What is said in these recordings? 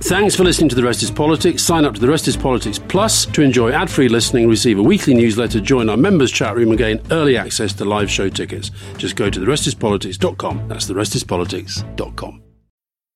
Thanks for listening to The Rest is Politics. Sign up to The Rest is Politics Plus to enjoy ad free listening, receive a weekly newsletter, join our members' chat room, and gain early access to live show tickets. Just go to TheRestisPolitics.com. That's TheRestisPolitics.com.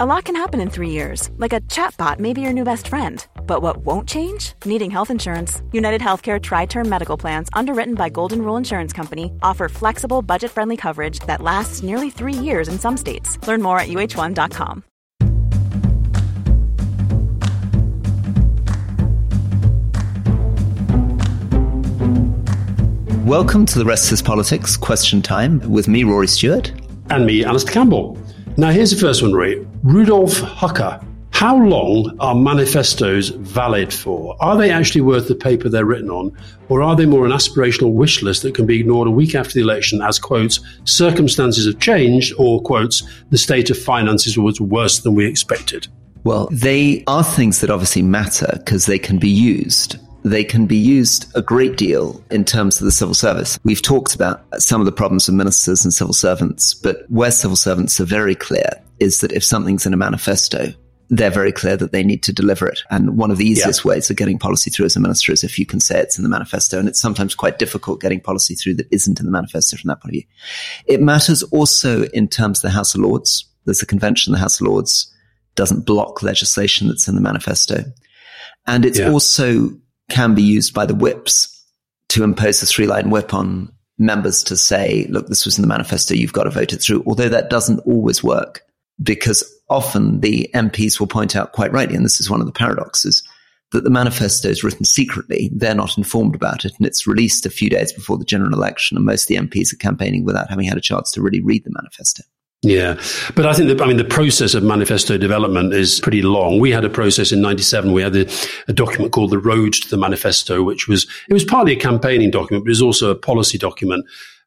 A lot can happen in three years, like a chatbot may be your new best friend. But what won't change? Needing health insurance. United Healthcare Tri Term Medical Plans, underwritten by Golden Rule Insurance Company, offer flexible, budget friendly coverage that lasts nearly three years in some states. Learn more at uh1.com. Welcome to the Rest is Politics question time with me, Rory Stewart. And me, Alastair Campbell. Now, here's the first one, Ray. Rudolf Hucker. How long are manifestos valid for? Are they actually worth the paper they're written on, or are they more an aspirational wish list that can be ignored a week after the election as, quotes, circumstances have changed, or, quotes, the state of finances was worse than we expected? Well, they are things that obviously matter because they can be used they can be used a great deal in terms of the civil service. We've talked about some of the problems of ministers and civil servants, but where civil servants are very clear is that if something's in a manifesto, they're very clear that they need to deliver it. And one of the easiest yeah. ways of getting policy through as a minister is if you can say it's in the manifesto. And it's sometimes quite difficult getting policy through that isn't in the manifesto from that point of view. It matters also in terms of the House of Lords. There's a convention, the House of Lords doesn't block legislation that's in the manifesto. And it's yeah. also can be used by the whips to impose a three line whip on members to say, look, this was in the manifesto, you've got to vote it through. Although that doesn't always work because often the MPs will point out quite rightly, and this is one of the paradoxes, that the manifesto is written secretly. They're not informed about it, and it's released a few days before the general election, and most of the MPs are campaigning without having had a chance to really read the manifesto. Yeah, but I think that I mean the process of manifesto development is pretty long. We had a process in '97. We had a, a, document called the Road to the Manifesto, which was it was partly a campaigning document, but it was also a policy document.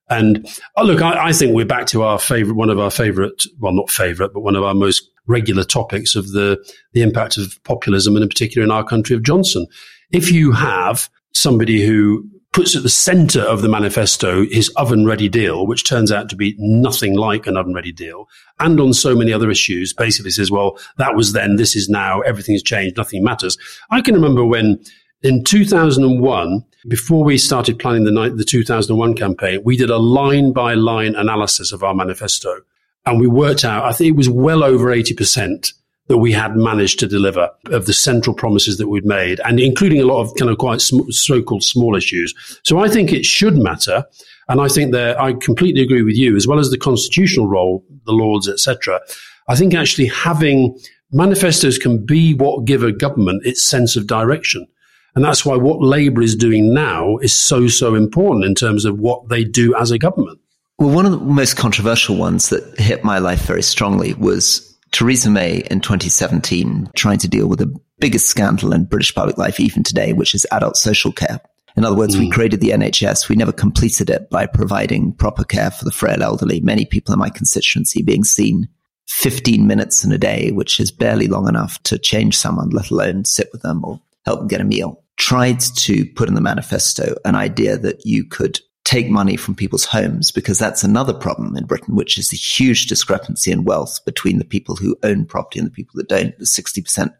And oh, look, I, I think we're back to our favorite, one of our favorite, well, not favorite, but one of our most regular topics of the the impact of populism, and in particular in our country of Johnson. If you have somebody who puts at the center of the manifesto his oven ready deal, which turns out to be nothing like an oven ready deal, and on so many other issues, basically says, well, that was then, this is now, everything's changed, nothing matters. I can remember when in 2001, before we started planning the, the 2001 campaign, we did a line by line analysis of our manifesto. And we worked out, I think it was well over 80% that we had managed to deliver of the central promises that we'd made, and including a lot of kind of quite sm- so-called small issues. So I think it should matter, and I think that I completely agree with you, as well as the constitutional role, the Lords, etc. I think actually having manifestos can be what give a government its sense of direction. And that's why what Labour is doing now is so, so important in terms of what they do as a government. Well, one of the most controversial ones that hit my life very strongly was Theresa May in 2017 trying to deal with the biggest scandal in British public life even today, which is adult social care. In other words, mm. we created the NHS. We never completed it by providing proper care for the frail elderly. Many people in my constituency being seen 15 minutes in a day, which is barely long enough to change someone, let alone sit with them or help them get a meal. Tried to put in the manifesto an idea that you could take money from people's homes because that's another problem in Britain, which is the huge discrepancy in wealth between the people who own property and the people that don't. The 60%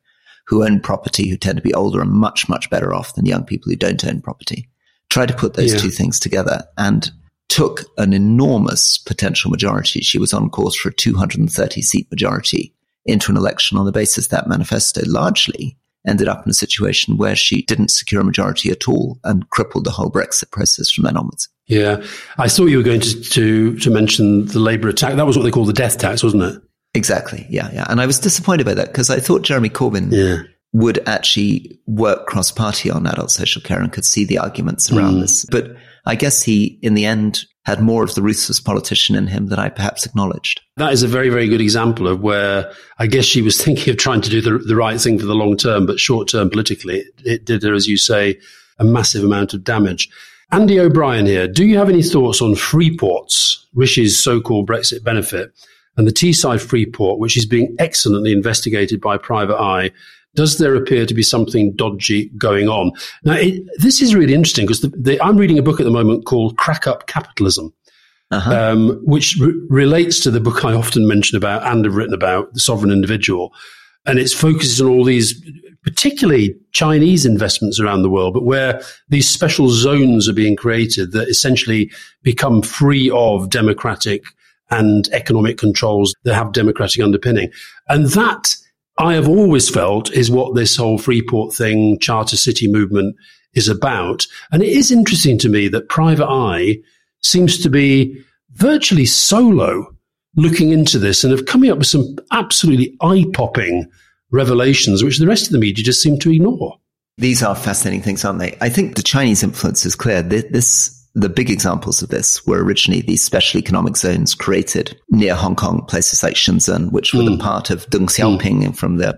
who own property who tend to be older are much, much better off than young people who don't own property. Try to put those yeah. two things together and took an enormous potential majority. She was on course for a 230 seat majority into an election on the basis that manifesto largely ended up in a situation where she didn't secure a majority at all and crippled the whole Brexit process from then onwards. Yeah, I thought you were going to to, to mention the Labour attack. That was what they call the death tax, wasn't it? Exactly. Yeah, yeah. And I was disappointed by that because I thought Jeremy Corbyn yeah. would actually work cross party on adult social care and could see the arguments around mm. this. But I guess he, in the end, had more of the ruthless politician in him than I perhaps acknowledged. That is a very, very good example of where I guess she was thinking of trying to do the, the right thing for the long term, but short term politically, it, it did her, as you say, a massive amount of damage. Andy O'Brien here. Do you have any thoughts on Freeport's, Rishi's so called Brexit benefit, and the Teesside Freeport, which is being excellently investigated by Private Eye? Does there appear to be something dodgy going on? Now, it, this is really interesting because I'm reading a book at the moment called Crack Up Capitalism. Uh-huh. Um, which re- relates to the book I often mention about and have written about, The Sovereign Individual. And it focuses on all these, particularly Chinese investments around the world, but where these special zones are being created that essentially become free of democratic and economic controls that have democratic underpinning. And that I have always felt is what this whole Freeport thing, charter city movement is about. And it is interesting to me that Private Eye seems to be virtually solo looking into this and have coming up with some absolutely eye popping revelations, which the rest of the media just seem to ignore. These are fascinating things, aren't they? I think the Chinese influence is clear. This, the big examples of this were originally these special economic zones created near Hong Kong, places like Shenzhen, which were mm. the part of Deng Xiaoping mm. from the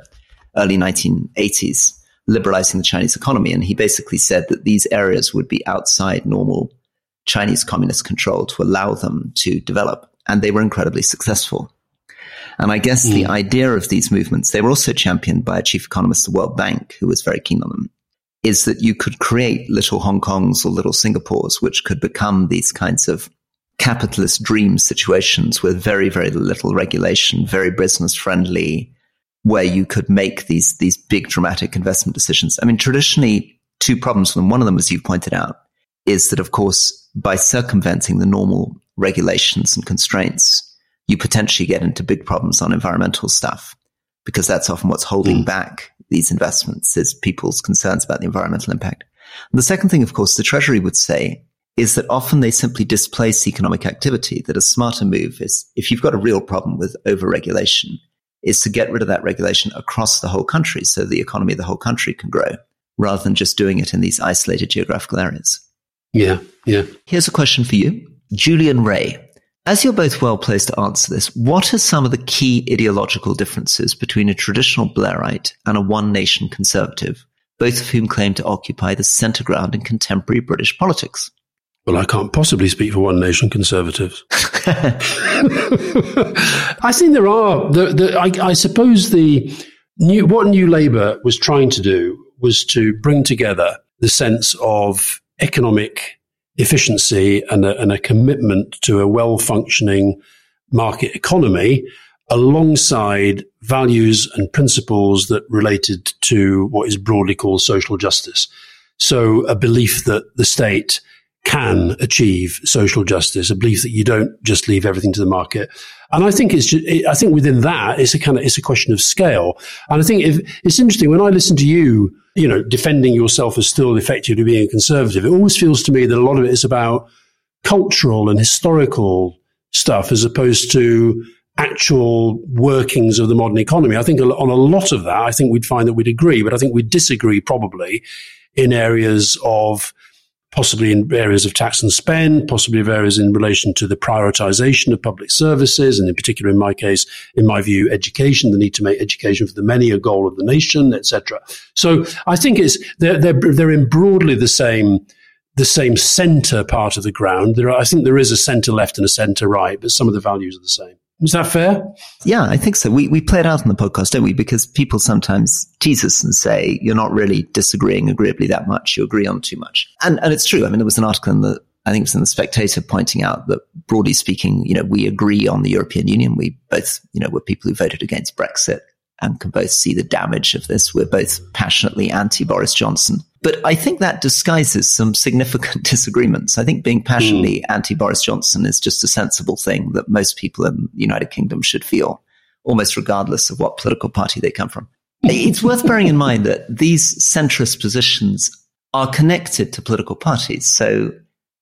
early 1980s, liberalizing the Chinese economy. And he basically said that these areas would be outside normal Chinese communist control to allow them to develop. And they were incredibly successful. And I guess mm. the idea of these movements, they were also championed by a chief economist of the World Bank who was very keen on them, is that you could create little Hong Kongs or little Singapores, which could become these kinds of capitalist dream situations with very, very little regulation, very business friendly, where you could make these, these big dramatic investment decisions. I mean, traditionally, two problems with them. One of them, as you pointed out, is that, of course, by circumventing the normal regulations and constraints, you potentially get into big problems on environmental stuff because that's often what's holding mm. back these investments is people's concerns about the environmental impact. And the second thing, of course, the Treasury would say is that often they simply displace economic activity, that a smarter move is if you've got a real problem with overregulation, is to get rid of that regulation across the whole country so the economy of the whole country can grow rather than just doing it in these isolated geographical areas. Yeah, yeah. Here's a question for you. Julian Ray as you're both well placed to answer this, what are some of the key ideological differences between a traditional Blairite and a one nation conservative, both of whom claim to occupy the centre ground in contemporary British politics? Well, I can't possibly speak for one nation conservatives. I think there are. The, the, I, I suppose the new, what New Labour was trying to do was to bring together the sense of economic efficiency and a, and a commitment to a well functioning market economy alongside values and principles that related to what is broadly called social justice. So a belief that the state can achieve social justice, a belief that you don't just leave everything to the market. And I think it's, just, I think within that, it's a kind of, it's a question of scale. And I think if, it's interesting when I listen to you, you know, defending yourself as still effectively being conservative, it always feels to me that a lot of it is about cultural and historical stuff as opposed to actual workings of the modern economy. I think on a lot of that, I think we'd find that we'd agree, but I think we'd disagree probably in areas of possibly in areas of tax and spend, possibly in areas in relation to the prioritization of public services, and in particular, in my case, in my view, education, the need to make education for the many a goal of the nation, etc. So I think it's they're, they're they're in broadly the same the same center part of the ground. There are, I think there is a center left and a center right, but some of the values are the same. Is that fair? Yeah, I think so. We, we play it out on the podcast, don't we? Because people sometimes tease us and say, you're not really disagreeing agreeably that much. You agree on too much. And, and it's true. I mean, there was an article in the, I think it was in the Spectator pointing out that broadly speaking, you know, we agree on the European Union. We both, you know, were people who voted against Brexit and can both see the damage of this. We're both passionately anti Boris Johnson. But I think that disguises some significant disagreements. I think being passionately mm. anti Boris Johnson is just a sensible thing that most people in the United Kingdom should feel, almost regardless of what political party they come from. it's worth bearing in mind that these centrist positions are connected to political parties. So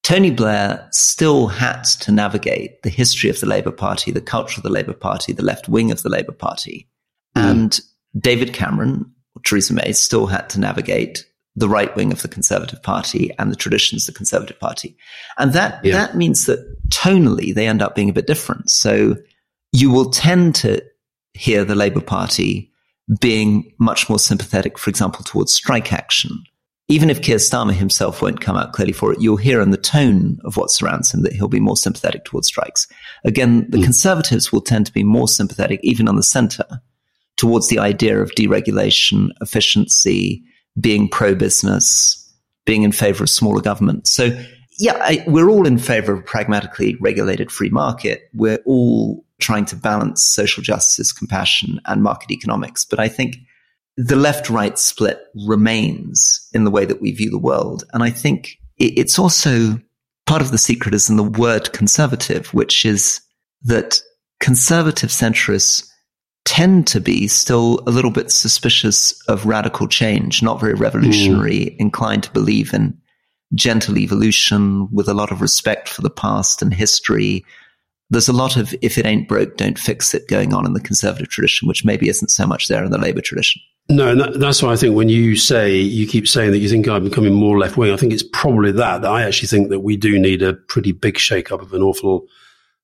Tony Blair still had to navigate the history of the Labour Party, the culture of the Labour Party, the left wing of the Labour Party. Mm. And David Cameron, Theresa May, still had to navigate the right wing of the Conservative Party and the traditions of the Conservative Party. And that, yeah. that means that tonally they end up being a bit different. So you will tend to hear the Labour Party being much more sympathetic, for example, towards strike action. Even if Keir Starmer himself won't come out clearly for it, you'll hear in the tone of what surrounds him that he'll be more sympathetic towards strikes. Again, the mm. Conservatives will tend to be more sympathetic, even on the centre, towards the idea of deregulation, efficiency, being pro business, being in favor of smaller government. So, yeah, I, we're all in favor of a pragmatically regulated free market. We're all trying to balance social justice, compassion, and market economics. But I think the left right split remains in the way that we view the world. And I think it's also part of the secret is in the word conservative, which is that conservative centrists tend to be still a little bit suspicious of radical change, not very revolutionary, mm. inclined to believe in gentle evolution with a lot of respect for the past and history. There's a lot of if it ain't broke, don't fix it going on in the conservative tradition, which maybe isn't so much there in the Labour tradition. No, and that, that's why I think when you say, you keep saying that you think I'm becoming more left wing, I think it's probably that, that I actually think that we do need a pretty big shake up of an awful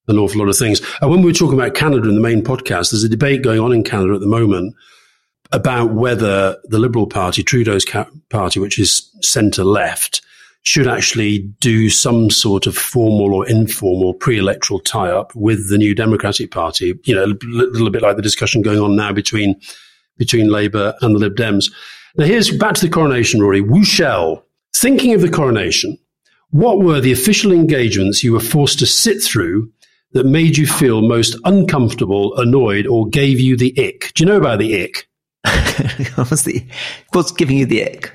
an awful lot of things. And when we were talking about Canada in the main podcast, there's a debate going on in Canada at the moment about whether the Liberal Party, Trudeau's party, which is centre left, should actually do some sort of formal or informal pre-electoral tie-up with the New Democratic Party. You know, a little bit like the discussion going on now between between Labour and the Lib Dems. Now, here's back to the coronation, Rory. Wu thinking of the coronation, what were the official engagements you were forced to sit through that made you feel most uncomfortable, annoyed, or gave you the ick? Do you know about the ick? what's the what's giving you the ick?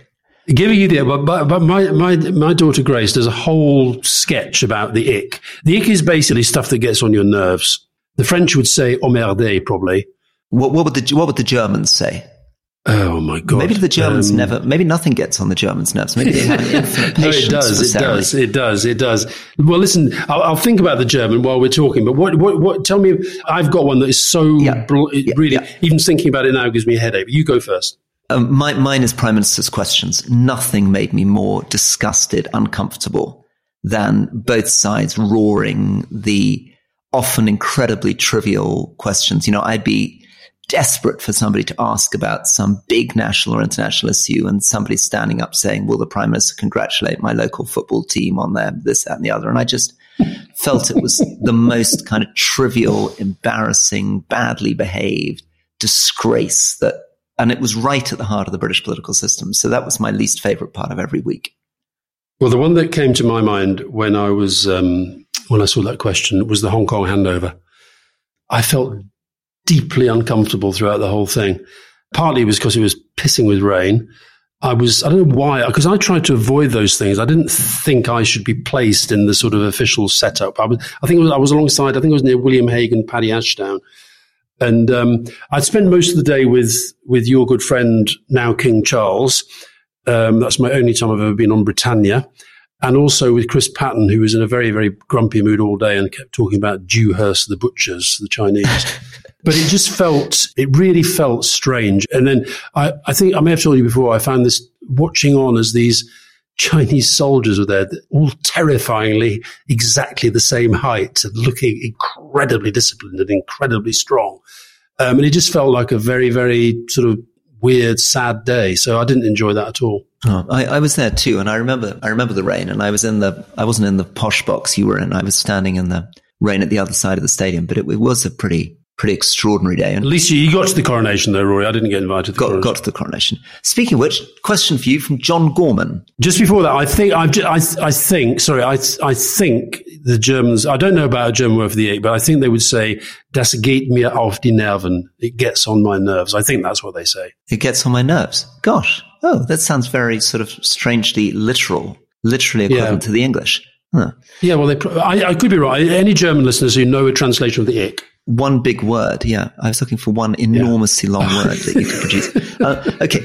Giving you the but, but, but my, my my daughter Grace does a whole sketch about the ick. The ick is basically stuff that gets on your nerves. The French would say "emmerdé," probably. What, what would the what would the Germans say? Oh my god! Maybe the Germans um, never. Maybe nothing gets on the Germans' nerves. Maybe they have an infinite no, it does. It does. It does. It does. Well, listen. I'll, I'll, think about the German while we're talking. But what? What? What? Tell me. I've got one that is so yeah. Bl- yeah. really. Yeah. Even thinking about it now gives me a headache. You go first. Um, my, mine is Prime Minister's questions. Nothing made me more disgusted, uncomfortable than both sides roaring the often incredibly trivial questions. You know, I'd be desperate for somebody to ask about some big national or international issue and somebody standing up saying, will the prime minister congratulate my local football team on their this, that and the other? And I just felt it was the most kind of trivial, embarrassing, badly behaved disgrace that, and it was right at the heart of the British political system. So that was my least favorite part of every week. Well, the one that came to my mind when I was, um, when I saw that question was the Hong Kong handover. I felt deeply uncomfortable throughout the whole thing. Partly it was because it was pissing with rain. I was, I don't know why, because I tried to avoid those things. I didn't think I should be placed in the sort of official setup. I, was, I think was, I was alongside, I think it was near William Hague and Paddy Ashdown. And um, I'd spent most of the day with, with your good friend, now King Charles. Um, that's my only time I've ever been on Britannia and also with Chris Patten, who was in a very, very grumpy mood all day and kept talking about Dewhurst, the butchers, the Chinese. but it just felt, it really felt strange. And then I, I think I may have told you before, I found this watching on as these Chinese soldiers were there, all terrifyingly exactly the same height and looking incredibly disciplined and incredibly strong. Um, and it just felt like a very, very sort of weird, sad day. So I didn't enjoy that at all. Oh, I, I, was there too, and I remember I remember the rain, and I was in the I wasn't in the posh box you were in. I was standing in the rain at the other side of the stadium, but it, it was a pretty pretty extraordinary day. And At least you got to the coronation, though, Rory. I didn't get invited. To got, got to the coronation. Speaking of which, question for you from John Gorman. Just before that, I think I've just, I, I think sorry, I I think the Germans. I don't know about a German word for the eight, but I think they would say "Das geht mir auf die Nerven." It gets on my nerves. I think that's what they say. It gets on my nerves. Gosh, oh, that sounds very sort of strangely literal, literally equivalent yeah. to the English. Huh. Yeah, well, they, I, I could be right. Any German listeners who know a translation of the ick one big word. Yeah. I was looking for one enormously yeah. long word that you could produce. Uh, okay.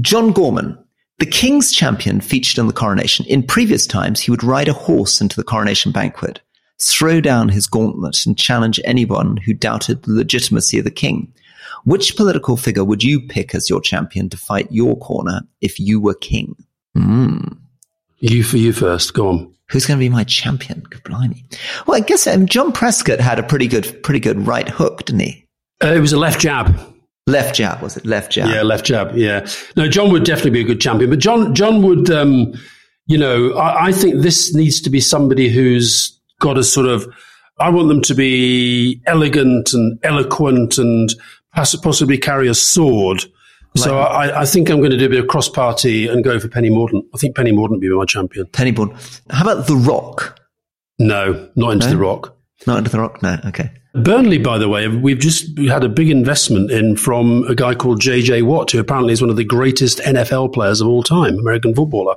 John Gorman. The king's champion featured in the coronation. In previous times, he would ride a horse into the coronation banquet, throw down his gauntlet and challenge anyone who doubted the legitimacy of the king. Which political figure would you pick as your champion to fight your corner if you were king? Mm. You for you first. Go on. Who's going to be my champion? Good blimey. Well, I guess um, John Prescott had a pretty good, pretty good right hook, didn't he? Uh, it was a left jab. Left jab was it? Left jab. Yeah, left jab. Yeah. No, John would definitely be a good champion, but John, John would, um, you know, I, I think this needs to be somebody who's got a sort of. I want them to be elegant and eloquent and possibly carry a sword. So I, I, think I'm going to do a bit of cross party and go for Penny Mordaunt. I think Penny Mordaunt would be my champion. Penny Mordaunt. How about The Rock? No, not into no? The Rock. Not into The Rock? No, okay. Burnley, by the way, we've just had a big investment in from a guy called JJ Watt, who apparently is one of the greatest NFL players of all time, American footballer.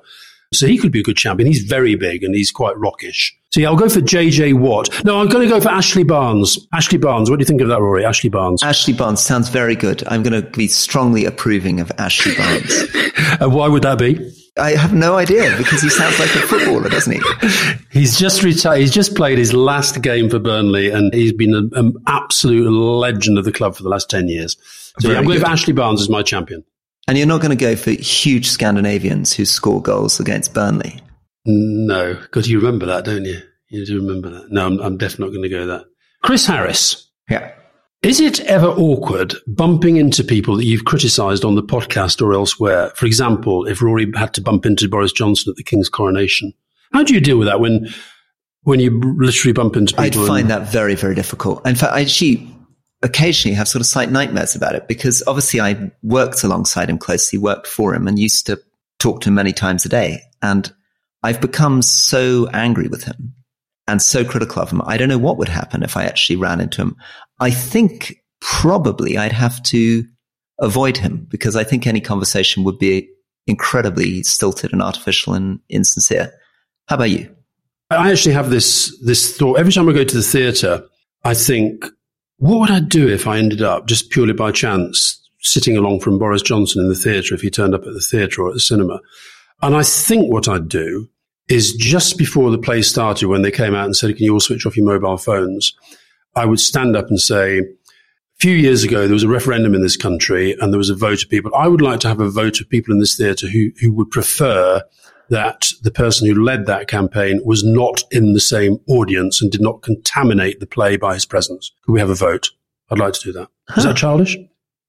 So he could be a good champion. He's very big and he's quite rockish. So yeah, I'll go for JJ Watt. No, I'm going to go for Ashley Barnes. Ashley Barnes. What do you think of that, Rory? Ashley Barnes. Ashley Barnes sounds very good. I'm going to be strongly approving of Ashley Barnes. and uh, why would that be? I have no idea because he sounds like a footballer, doesn't he? He's just retired. He's just played his last game for Burnley, and he's been an absolute legend of the club for the last ten years. So yeah, I'm going for Ashley Barnes as my champion. And you're not going to go for huge Scandinavians who score goals against Burnley? No, because you remember that, don't you? You do remember that. No, I'm, I'm definitely not going to go that. Chris Harris. Yeah. Is it ever awkward bumping into people that you've criticised on the podcast or elsewhere? For example, if Rory had to bump into Boris Johnson at the King's coronation, how do you deal with that when when you literally bump into people? I'd find and- that very, very difficult. In fact, I actually occasionally have sort of slight nightmares about it because obviously I worked alongside him closely, worked for him, and used to talk to him many times a day. And I've become so angry with him and so critical of him. I don't know what would happen if I actually ran into him. I think probably I'd have to avoid him because I think any conversation would be incredibly stilted and artificial and insincere. How about you? I actually have this this thought every time I go to the theatre. I think what would I do if I ended up just purely by chance sitting along from Boris Johnson in the theatre if he turned up at the theatre or at the cinema? And I think what I'd do is just before the play started, when they came out and said, Can you all switch off your mobile phones? I would stand up and say, a few years ago, there was a referendum in this country and there was a vote of people. I would like to have a vote of people in this theatre who, who would prefer that the person who led that campaign was not in the same audience and did not contaminate the play by his presence. Could we have a vote? I'd like to do that. Huh. Is that childish?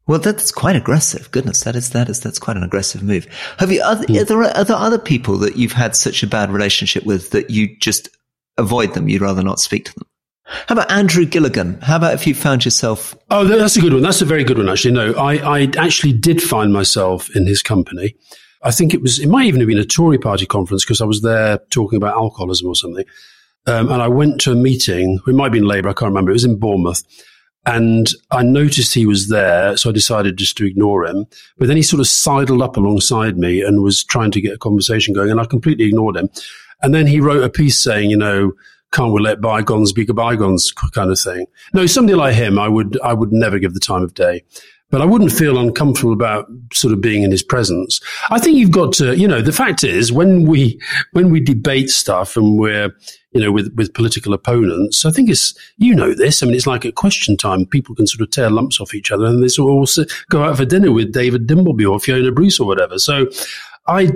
Well, that's quite aggressive. Goodness, that is that is that's quite an aggressive move. Have you? Are, mm. are, there, are there other people that you've had such a bad relationship with that you just avoid them? You'd rather not speak to them. How about Andrew Gilligan? How about if you found yourself? Oh, that's a good one. That's a very good one, actually. No, I, I actually did find myself in his company. I think it was, it might even have been a Tory party conference because I was there talking about alcoholism or something. Um, and I went to a meeting, it might have been Labour, I can't remember. It was in Bournemouth. And I noticed he was there, so I decided just to ignore him. But then he sort of sidled up alongside me and was trying to get a conversation going, and I completely ignored him. And then he wrote a piece saying, you know, can't we let bygones be bygones kind of thing. No, somebody like him, I would, I would never give the time of day but I wouldn't feel uncomfortable about sort of being in his presence. I think you've got to, you know, the fact is when we, when we debate stuff and we're, you know, with, with political opponents, I think it's, you know, this. I mean, it's like at question time, people can sort of tear lumps off each other and they sort of also go out for dinner with David Dimbleby or Fiona Bruce or whatever. So I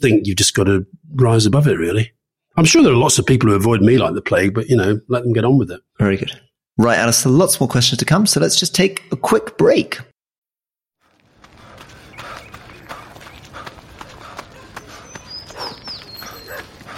think you've just got to rise above it, really. I'm sure there are lots of people who avoid me like the plague, but, you know, let them get on with it. Very good. Right, Alastair, lots more questions to come, so let's just take a quick break.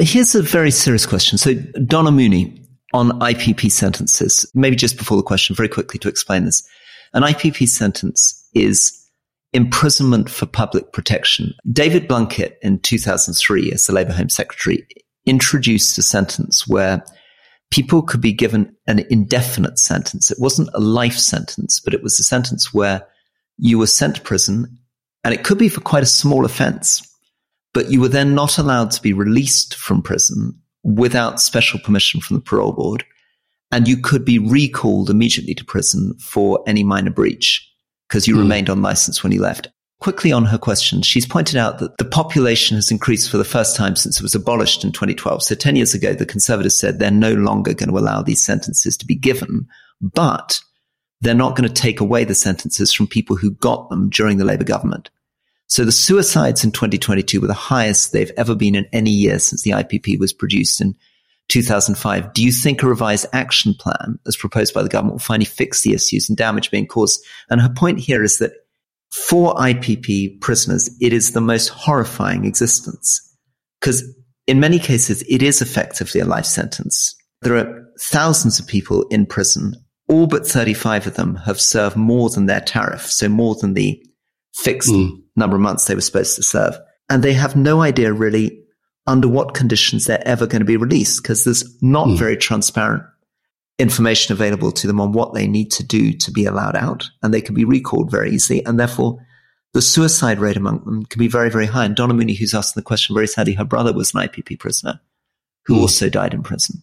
Here's a very serious question. So, Donna Mooney on IPP sentences, maybe just before the question, very quickly to explain this. An IPP sentence is imprisonment for public protection. David Blunkett in 2003, as the Labour Home Secretary, introduced a sentence where people could be given an indefinite sentence. It wasn't a life sentence, but it was a sentence where you were sent to prison and it could be for quite a small offense but you were then not allowed to be released from prison without special permission from the parole board. And you could be recalled immediately to prison for any minor breach because you mm. remained on license when you left. Quickly on her question, she's pointed out that the population has increased for the first time since it was abolished in 2012. So 10 years ago, the conservatives said they're no longer going to allow these sentences to be given, but they're not going to take away the sentences from people who got them during the Labour government. So the suicides in 2022 were the highest they've ever been in any year since the IPP was produced in 2005. Do you think a revised action plan as proposed by the government will finally fix the issues and damage being caused? And her point here is that for IPP prisoners, it is the most horrifying existence because in many cases, it is effectively a life sentence. There are thousands of people in prison. All but 35 of them have served more than their tariff. So more than the fixed mm. number of months they were supposed to serve. And they have no idea really under what conditions they're ever going to be released because there's not mm. very transparent information available to them on what they need to do to be allowed out, and they can be recalled very easily, and therefore the suicide rate among them can be very, very high. And Donna Mooney, who's asking the question very sadly, her brother was an IPP prisoner who mm. also died in prison.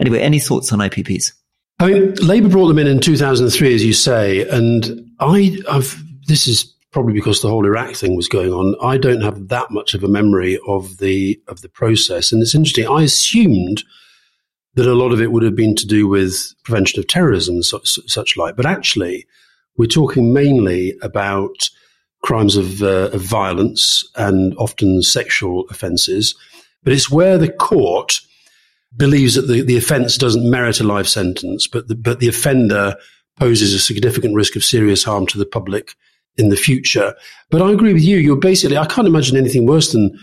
Anyway, any thoughts on IPPs? I mean, Labour brought them in in 2003, as you say, and I, I've, this is probably because the whole Iraq thing was going on. I don't have that much of a memory of the of the process, and it's interesting. I assumed that a lot of it would have been to do with prevention of terrorism and such, such like, but actually, we're talking mainly about crimes of, uh, of violence and often sexual offences. But it's where the court believes that the, the offence doesn't merit a life sentence, but the, but the offender poses a significant risk of serious harm to the public in the future. But I agree with you. You're basically, I can't imagine anything worse than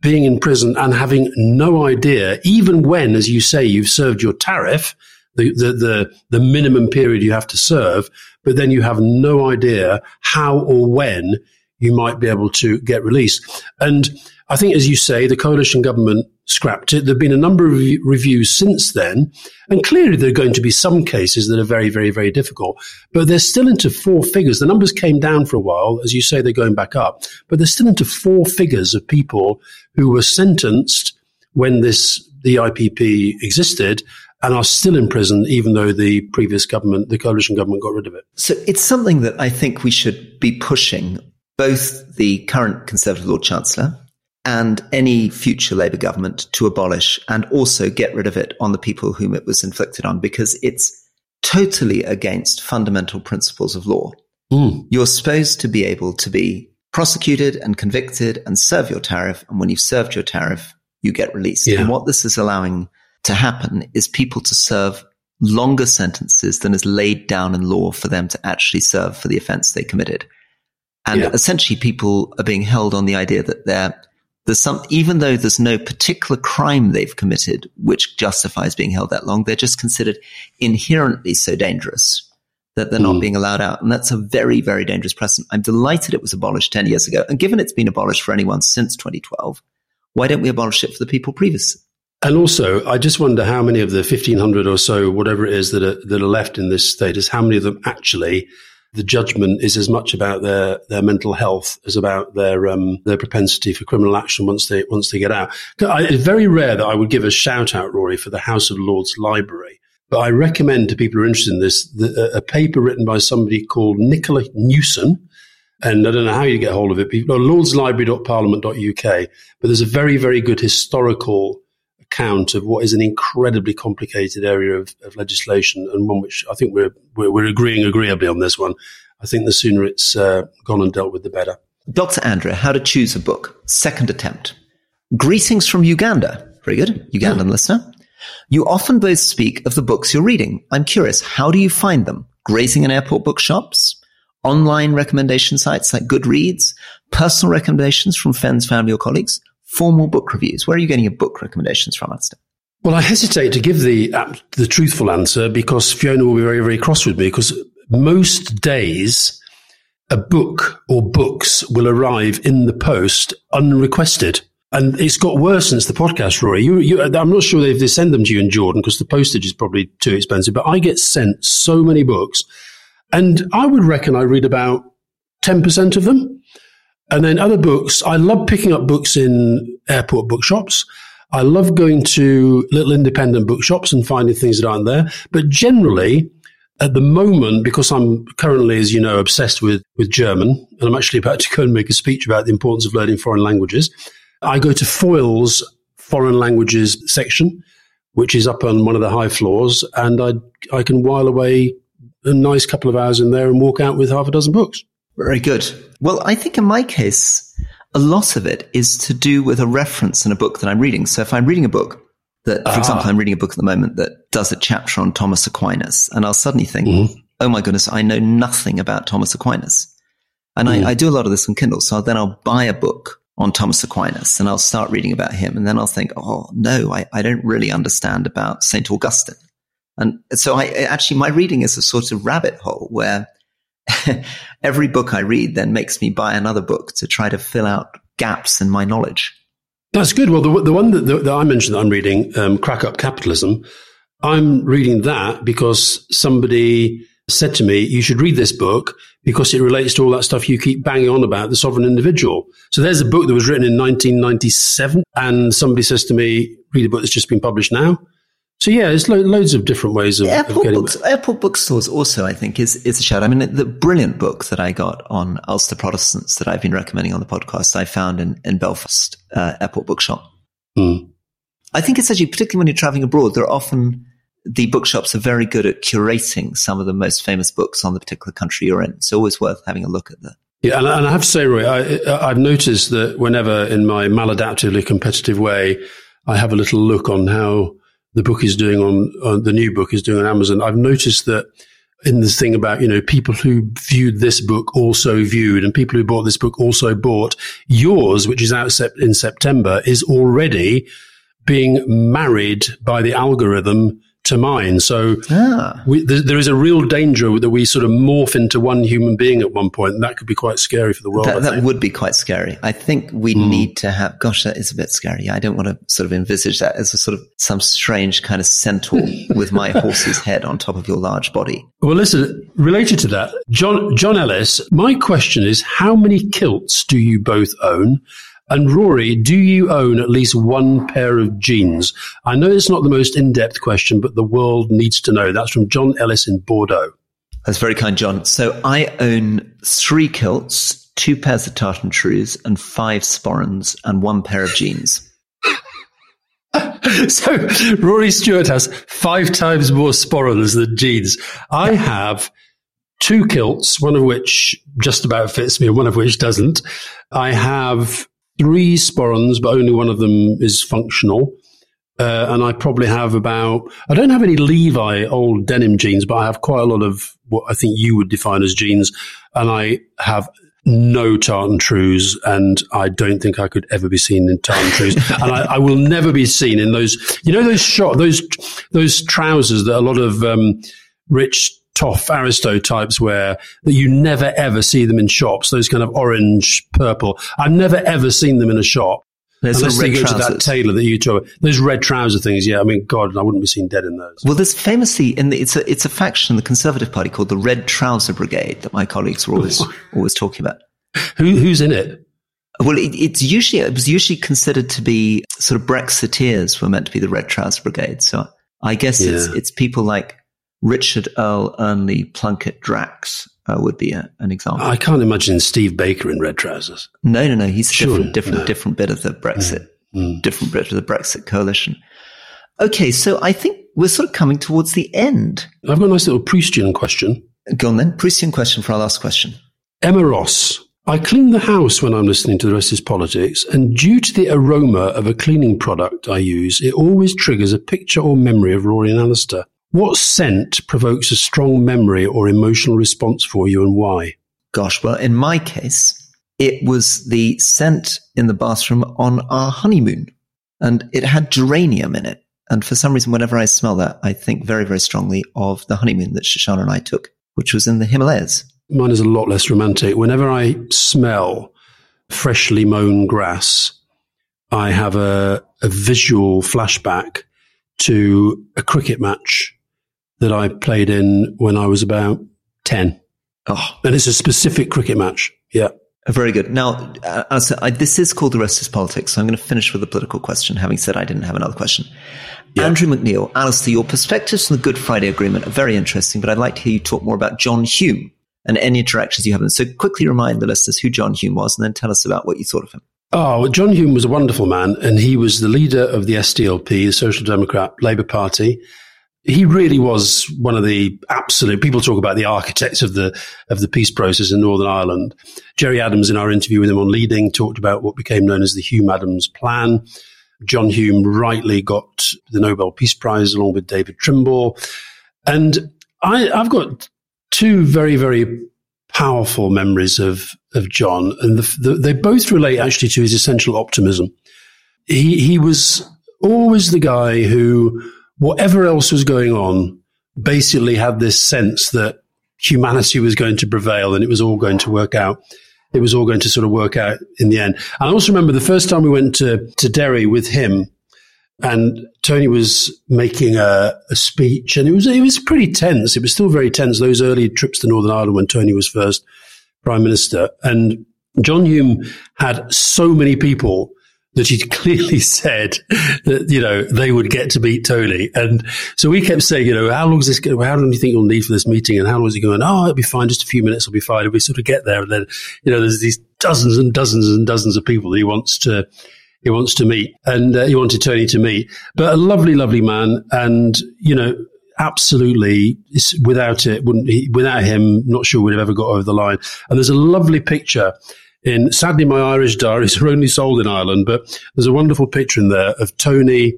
being in prison and having no idea, even when, as you say, you've served your tariff, the, the, the, the minimum period you have to serve, but then you have no idea how or when you might be able to get released. And I think, as you say, the coalition government scrapped it. There have been a number of reviews since then, and clearly there are going to be some cases that are very, very, very difficult. But they're still into four figures. The numbers came down for a while, as you say, they're going back up, but they're still into four figures of people who were sentenced when this the IPP existed and are still in prison, even though the previous government, the coalition government, got rid of it. So it's something that I think we should be pushing both the current Conservative Lord Chancellor and any future Labour government to abolish and also get rid of it on the people whom it was inflicted on because it's totally against fundamental principles of law. Mm. You're supposed to be able to be prosecuted and convicted and serve your tariff. And when you've served your tariff, you get released. Yeah. And what this is allowing to happen is people to serve longer sentences than is laid down in law for them to actually serve for the offense they committed. And yeah. essentially people are being held on the idea that they're there's some, even though there's no particular crime they've committed which justifies being held that long, they're just considered inherently so dangerous that they're not hmm. being allowed out. And that's a very, very dangerous precedent. I'm delighted it was abolished 10 years ago. And given it's been abolished for anyone since 2012, why don't we abolish it for the people previously? And also, I just wonder how many of the 1500 or so, whatever it is that are, that are left in this status, how many of them actually the judgment is as much about their, their mental health as about their um, their propensity for criminal action once they once they get out. I, it's very rare that I would give a shout out, Rory, for the House of Lords Library. But I recommend to people who are interested in this the, a, paper written by somebody called Nicola Newson, and I don't know how you get hold of it. People, lordslibrary.parliament.uk. But there's a very, very good historical account of what is an incredibly complicated area of, of legislation and one which I think we're, we're, we're, agreeing agreeably on this one. I think the sooner it's uh, gone and dealt with, the better. Dr. Andrea, How to Choose a Book, second attempt. Greetings from Uganda. Very good. Ugandan yeah. listener. You often both speak of the books you're reading. I'm curious, how do you find them? Grazing in airport bookshops? Online recommendation sites like Goodreads? Personal recommendations from friends, family, or colleagues? Formal book reviews? Where are you getting your book recommendations from, Alastair? Well, I hesitate to give the uh, the truthful answer because Fiona will be very, very cross with me because most days a book or books will arrive in the post unrequested. And it's got worse since the podcast, Rory. You, you, I'm not sure if they send them to you in Jordan because the postage is probably too expensive, but I get sent so many books. And I would reckon I read about 10% of them. And then other books, I love picking up books in airport bookshops. I love going to little independent bookshops and finding things that aren't there. But generally, at the moment, because I'm currently, as you know, obsessed with, with German, and I'm actually about to go and make a speech about the importance of learning foreign languages, I go to Foyles foreign languages section, which is up on one of the high floors, and I, I can while away a nice couple of hours in there and walk out with half a dozen books. Very good. Well, I think in my case, a lot of it is to do with a reference in a book that I'm reading. So if I'm reading a book that, for ah. example, I'm reading a book at the moment that does a chapter on Thomas Aquinas, and I'll suddenly think, mm-hmm. oh my goodness, I know nothing about Thomas Aquinas. And mm. I, I, do a lot of this on Kindle. So then I'll buy a book on Thomas Aquinas and I'll start reading about him. And then I'll think, oh no, I, I don't really understand about St. Augustine. And so I actually, my reading is a sort of rabbit hole where every book I read then makes me buy another book to try to fill out gaps in my knowledge. That's good. Well, the, the one that, that I mentioned that I'm reading, um, Crack Up Capitalism, I'm reading that because somebody said to me, you should read this book because it relates to all that stuff you keep banging on about, the sovereign individual. So there's a book that was written in 1997 and somebody says to me, read a book that's just been published now. So yeah, there's lo- loads of different ways of, airport of getting. books, airport bookstores also, I think, is is a shout. I mean, the brilliant book that I got on Ulster Protestants that I've been recommending on the podcast, I found in in Belfast uh, Airport Bookshop. Hmm. I think it's actually particularly when you're traveling abroad, there are often the bookshops are very good at curating some of the most famous books on the particular country you're in. It's always worth having a look at that. Yeah, and, and I have to say, Rory, I, I've noticed that whenever, in my maladaptively competitive way, I have a little look on how the book is doing on, on the new book is doing on Amazon. I've noticed that in this thing about you know people who viewed this book also viewed, and people who bought this book also bought yours, which is out in September, is already being married by the algorithm to mine. So Ah. we, there, there is a real danger that we sort of morph into one human being at one point, and that could be quite scary for the world. That, that would be quite scary. I think we need to have, gosh, that is a bit scary. I don't want to sort of envisage that as a sort of some strange kind of centaur with my horse's head on top of your large body. Well, listen, related to that, John, John Ellis, my question is how many kilts do you both own? And Rory, do you own at least one pair of jeans? I know it's not the most in depth question, but the world needs to know. That's from John Ellis in Bordeaux. That's very kind, John. So I own three kilts, two pairs of tartan trews, and five sporrans, and one pair of jeans. So Rory Stewart has five times more sporrans than jeans. I have two kilts, one of which just about fits me and one of which doesn't. I have three sporrans, but only one of them is functional. Uh, and I probably have about, I don't have any Levi old denim jeans, but I have quite a lot of what I think you would define as jeans. And I have no tartan trews, and I don't think I could ever be seen in tartan trews. and I, I will never be seen in those, you know, those short, those, those trousers that a lot of, um, rich, tough aristo types wear that you never ever see them in shops. Those kind of orange, purple. I've never ever seen them in a shop. There's Unless they go to that tailor that you talk about. Those red trouser things, yeah. I mean, God, I wouldn't be seen dead in those. Well, there's famously, in the, it's a it's a faction in the Conservative Party called the Red Trouser Brigade that my colleagues were always always talking about. Who, who's in it? Well, it, it's usually it was usually considered to be sort of Brexiteers were meant to be the Red Trouser Brigade. So I guess it's it's people like Richard Earl Ernley Plunkett Drax uh, would be a, an example. I can't imagine Steve Baker in red trousers. no, no, no. He's a Surely, different different no. different bit of the Brexit, Mm. different bit of the Brexit coalition. Okay, so I think we're sort of coming towards the end. I've got a nice little Proustian question. Go on then. Prussian question for our last question. Emma Ross. I clean the house when I'm listening to the rest is politics, and due to the aroma of a cleaning product I use, it always triggers a picture or memory of Rory and Alastair. What scent provokes a strong memory or emotional response for you, and why? Gosh, well, in my case, it was the scent in the bathroom on our honeymoon, and it had geranium in it. And for some reason, whenever I smell that, I think very, very strongly of the honeymoon that Shoshana and I took, which was in the Himalayas. Mine is a lot less romantic. Whenever I smell freshly mown grass, I have a, a visual flashback to a cricket match that I played in when I was about 10. Oh, And it's a specific cricket match. Yeah. very good. Now, uh, Alastair, I, this is called The Rest is Politics, so I'm going to finish with a political question, having said I didn't have another question. Andrew McNeil, Alastair, your perspectives on the Good Friday Agreement are very interesting, but I'd like to hear you talk more about John Hume and any interactions you have. And so quickly remind the listeners who John Hume was and then tell us about what you thought of him. Oh, well, John Hume was a wonderful man, and he was the leader of the SDLP, the Social Democrat Labour Party. He really was one of the absolute people talk about the architects of the of the peace process in Northern Ireland. Gerry Adams, in our interview with him on Leading, talked about what became known as the Hume Adams Plan. John Hume rightly got the Nobel Peace Prize along with David Trimble, and I, I've got two very very powerful memories of of John, and the, the, they both relate actually to his essential optimism. He he was always the guy who, whatever else was going on, basically had this sense that humanity was going to prevail and it was all going to work out. It was all going to sort of work out in the end. And I also remember the first time we went to to Derry with him. and Tony was making a, a, speech, and it was it was pretty tense. It was still very tense. Those early trips to Northern Ireland when Tony was first prime minister, and John Hume had so many people that he'd clearly said that you know they would get to meet Tony, and so we kept saying, you know, how long is this? going? How long do you think you'll need for this meeting? And how long is he going? Oh, it'll be fine. Just a few minutes will be fine. And we sort of get there, and then you know, there's these dozens and dozens and dozens of people that he wants to he wants to meet, and uh, he wanted Tony to meet. But a lovely, lovely man, and you know, absolutely without it, wouldn't he, without him, not sure we'd have ever got over the line. And there's a lovely picture in. Sadly, my Irish diaries are only sold in Ireland, but there's a wonderful picture in there of Tony.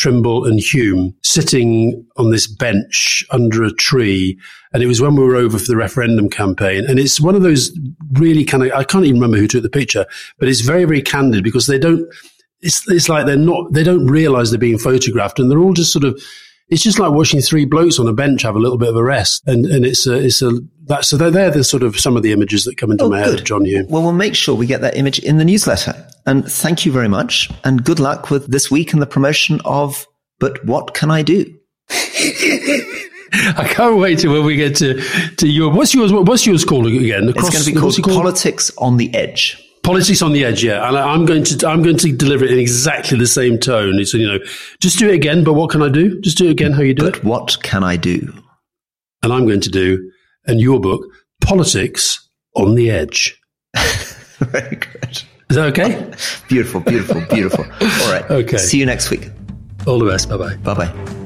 Trimble and Hume sitting on this bench under a tree. And it was when we were over for the referendum campaign. And it's one of those really kind of, I can't even remember who took the picture, but it's very, very candid because they don't, it's, it's like they're not, they don't realize they're being photographed and they're all just sort of, it's just like watching three blokes on a bench have a little bit of a rest. And, and it's a, it's a, that, so they're, they're the sort of some of the images that come into oh, my good. head John Hume. Well, we'll make sure we get that image in the newsletter. And thank you very much. And good luck with this week and the promotion of But What Can I Do? I can't wait to when we get to, to your, what's yours, what's yours called again? The cross, it's going to be called, called Politics on the Edge. Politics on the edge, yeah. And I'm going to I'm going to deliver it in exactly the same tone. It's you know, just do it again. But what can I do? Just do it again. How you do but it? what can I do? And I'm going to do, and your book, Politics on the Edge. Very good. Is that okay? beautiful, beautiful, beautiful. All right. Okay. See you next week. All the best. Bye bye. Bye bye.